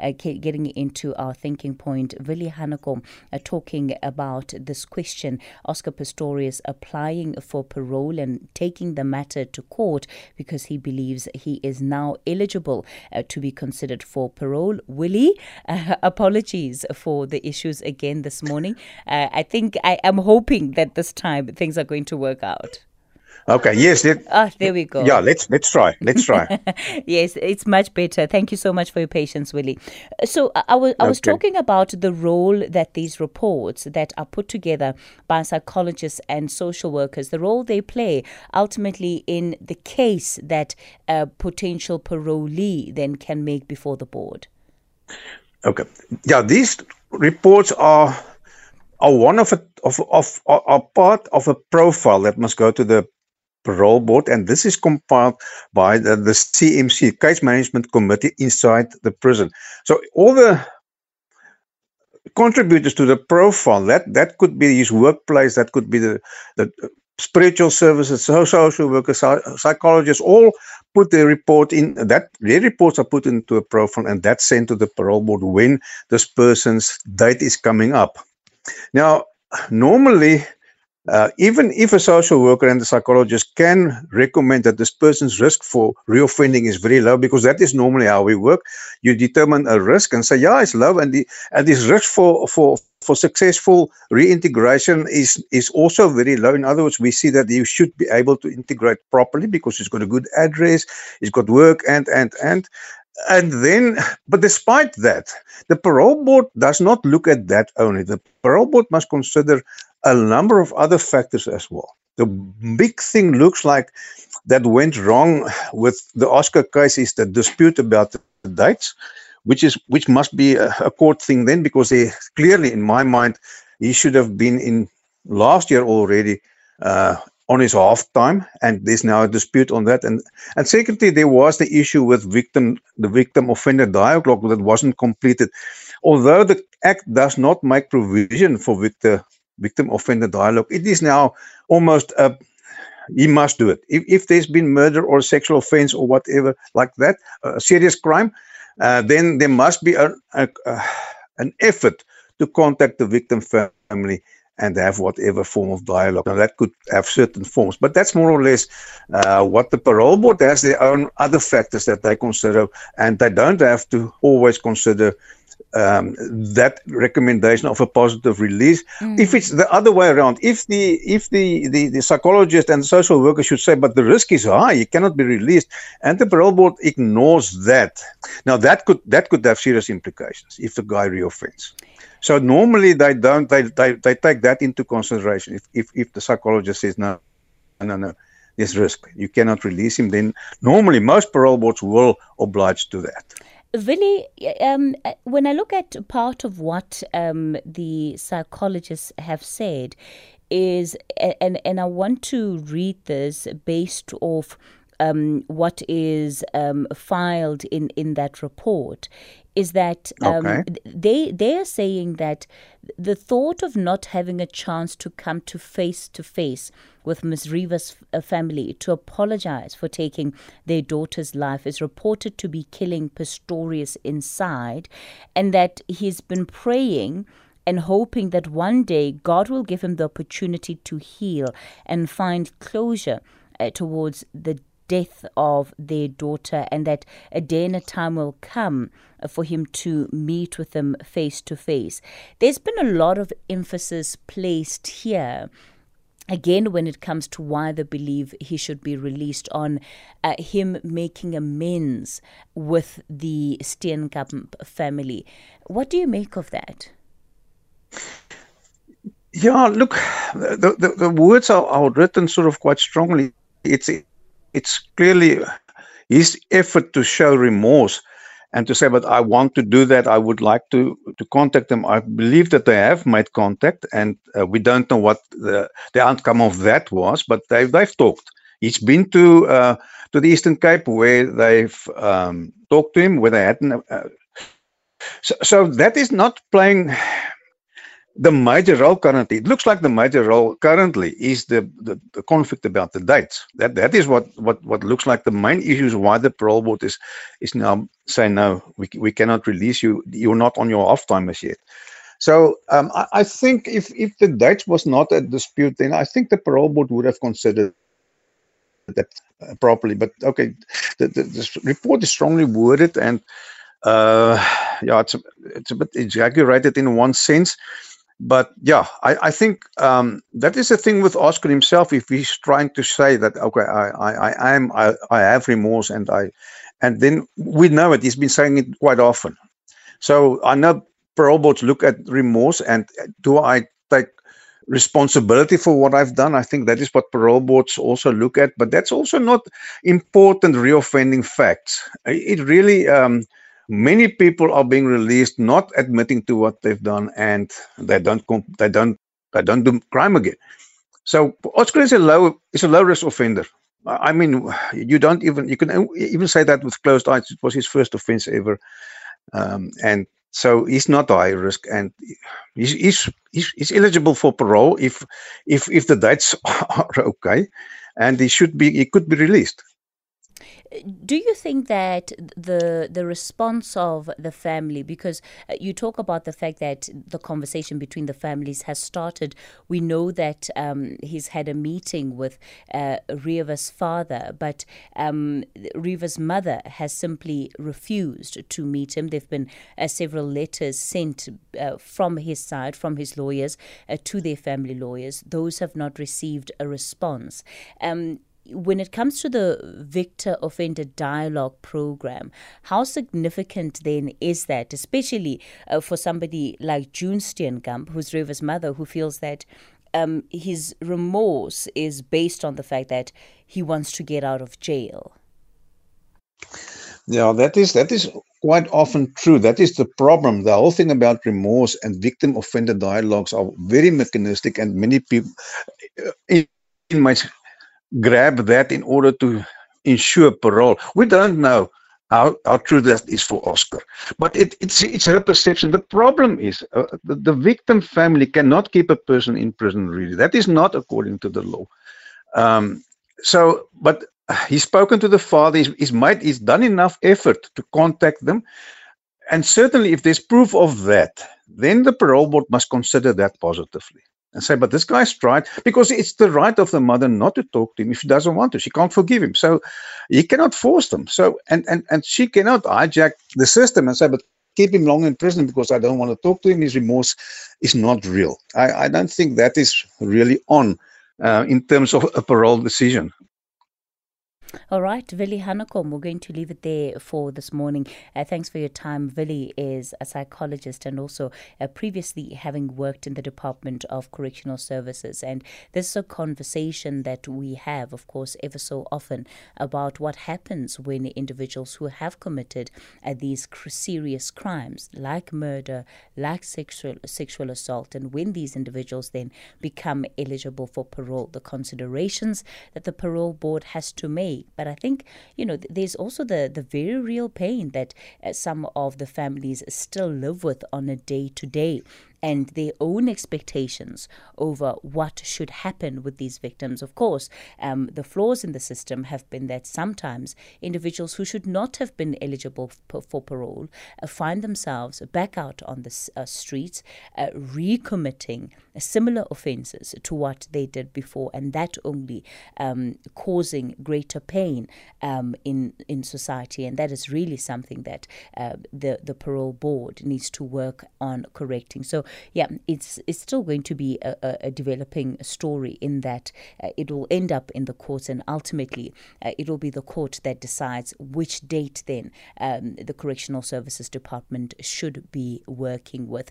uh, getting into our thinking point, Willie Hanekom uh, talking about this question Oscar Pistorius applying for parole and taking the matter to court because he believes he is now eligible uh, to be considered for parole. Willie, uh, apologies for the issues again this morning. Uh, I think I am hoping that this time things are going to work out. Okay. Yes. Let, oh, there we go. Yeah. Let's let's try. Let's try. yes, it's much better. Thank you so much for your patience, Willie. So I, I was I was okay. talking about the role that these reports that are put together by psychologists and social workers, the role they play ultimately in the case that a potential parolee then can make before the board. Okay. Yeah. These reports are are one of a of of are part of a profile that must go to the parole board, and this is compiled by the, the CMC, Case Management Committee inside the prison. So all the contributors to the profile, that that could be his workplace, that could be the, the spiritual services, social workers, psychologists, all put their report in that their reports are put into a profile and that's sent to the parole board when this person's date is coming up. Now, normally uh, even if a social worker and a psychologist can recommend that this person's risk for reoffending is very low, because that is normally how we work, you determine a risk and say, yeah, it's low, and the and this risk for for for successful reintegration is is also very low. In other words, we see that you should be able to integrate properly because he's got a good address, he's got work, and and and and then, but despite that, the parole board does not look at that only. The parole board must consider a number of other factors as well. The big thing looks like that went wrong with the Oscar case is the dispute about the dates, which is which must be a, a court thing then because they clearly, in my mind, he should have been in last year already uh, on his half time, and there's now a dispute on that. And and secondly, there was the issue with victim the victim offender dialogue that wasn't completed. Although the act does not make provision for victim victim offender dialogue. It is now almost a he must do it. If, if there's been murder or sexual offense or whatever like that, a serious crime, uh, then there must be a, a, an effort to contact the victim family and have whatever form of dialogue. Now, that could have certain forms, but that's more or less uh, what the parole board has their own other factors that they consider, and they don't have to always consider um, that recommendation of a positive release. Mm. If it's the other way around, if the if the, the, the psychologist and social worker should say, but the risk is high, he cannot be released, and the parole board ignores that. Now that could that could have serious implications if the guy reoffends. So normally they don't they, they, they take that into consideration. If, if if the psychologist says no, no, no, there's risk, you cannot release him. Then normally most parole boards will oblige to that. Willie, um, when I look at part of what um, the psychologists have said, is and and I want to read this based off um, what is um, filed in in that report is that um, okay. they they are saying that the thought of not having a chance to come to face to face with Ms. Reeva's uh, family to apologize for taking their daughter's life is reported to be killing Pistorius inside, and that he's been praying and hoping that one day God will give him the opportunity to heal and find closure uh, towards the death of their daughter, and that a day and a time will come for him to meet with them face to face. There's been a lot of emphasis placed here again when it comes to why they believe he should be released on uh, him making amends with the Steenkamp family. What do you make of that? Yeah, look, the, the, the words are, are written sort of quite strongly. It's it's clearly his effort to show remorse and to say, but I want to do that. I would like to to contact them. I believe that they have made contact, and uh, we don't know what the, the outcome of that was, but they've they've talked. He's been to uh, to the Eastern Cape where they've um, talked to him, where they hadn't. Uh, so, so that is not playing the major role currently, it looks like the major role currently is the, the, the, conflict about the dates. That that is what, what, what looks like the main issues why the parole board is is now saying no, we, we cannot release you. You're not on your off timers yet. So um, I, I, think if if the dates was not a dispute, then I think the parole board would have considered that uh, properly. But okay, the, the, report is strongly worded and uh, yeah, it's a, it's a bit exaggerated in one sense but yeah, I, I think um, that is the thing with Oscar himself. If he's trying to say that, okay, I, I, I am, I, I have remorse, and I, and then we know it. He's been saying it quite often. So I know parole boards look at remorse, and do I take responsibility for what I've done? I think that is what parole boards also look at. But that's also not important reoffending facts. It really. Um, many people are being released not admitting to what they've done and they don't they don't they don't do crime again. So oscar is a low is a low risk offender. I mean you don't even you can even say that with closed eyes. It was his first offense ever. Um, and so he's not high risk and he's, he's, he's, he's eligible for parole if if if the dates are okay and he should be he could be released do you think that the the response of the family because uh, you talk about the fact that the conversation between the families has started. We know that um, he's had a meeting with uh, Reeva's father but um, Reeva's mother has simply refused to meet him. There've been uh, several letters sent uh, from his side from his lawyers uh, to their family lawyers. Those have not received a response. Um, when it comes to the victim offender dialogue program, how significant then is that, especially uh, for somebody like June Steenkamp, who's Reeva's mother, who feels that um, his remorse is based on the fact that he wants to get out of jail? Yeah, that is that is quite often true. That is the problem. The whole thing about remorse and victim offender dialogues are very mechanistic, and many people uh, in my grab that in order to ensure parole. We don't know how, how true that is for Oscar, but it, it's it's her perception. The problem is uh, the, the, victim family cannot keep a person in prison. Really, that is not according to the law. Um, so, but he's spoken to the father. He's, he's made he's done enough effort to contact them, and certainly if there's proof of that, then the parole board must consider that positively and say, but this guy's tried because it's the right of the mother not to talk to him if she doesn't want to. She can't forgive him. So he cannot force them. So and and and she cannot hijack the system and say, but keep him long in prison because I don't want to talk to him. His remorse is not real. I, I don't think that is really on uh, in terms of a parole decision. All right, Willie Hanekom, we're going to leave it there for this morning. Uh, thanks for your time. Vili is a psychologist and also uh, previously having worked in the Department of Correctional Services. And this is a conversation that we have, of course, ever so often about what happens when individuals who have committed uh, these serious crimes, like murder, like sexual sexual assault, and when these individuals then become eligible for parole, the considerations that the parole board has to make but I think, you know, there's also the, the very real pain that uh, some of the families still live with on a day to day and their own expectations over what should happen with these victims. Of course, um, the flaws in the system have been that sometimes individuals who should not have been eligible for, for parole uh, find themselves back out on the uh, streets, uh, recommitting similar offences to what they did before, and that only um, causing greater pain um, in in society. And that is really something that uh, the the parole board needs to work on correcting. So yeah, it's it's still going to be a, a, developing story in that uh, it will end up in the courts, and ultimately uh, it will be the court that decides which date then um, the Correctional Services Department should be working with.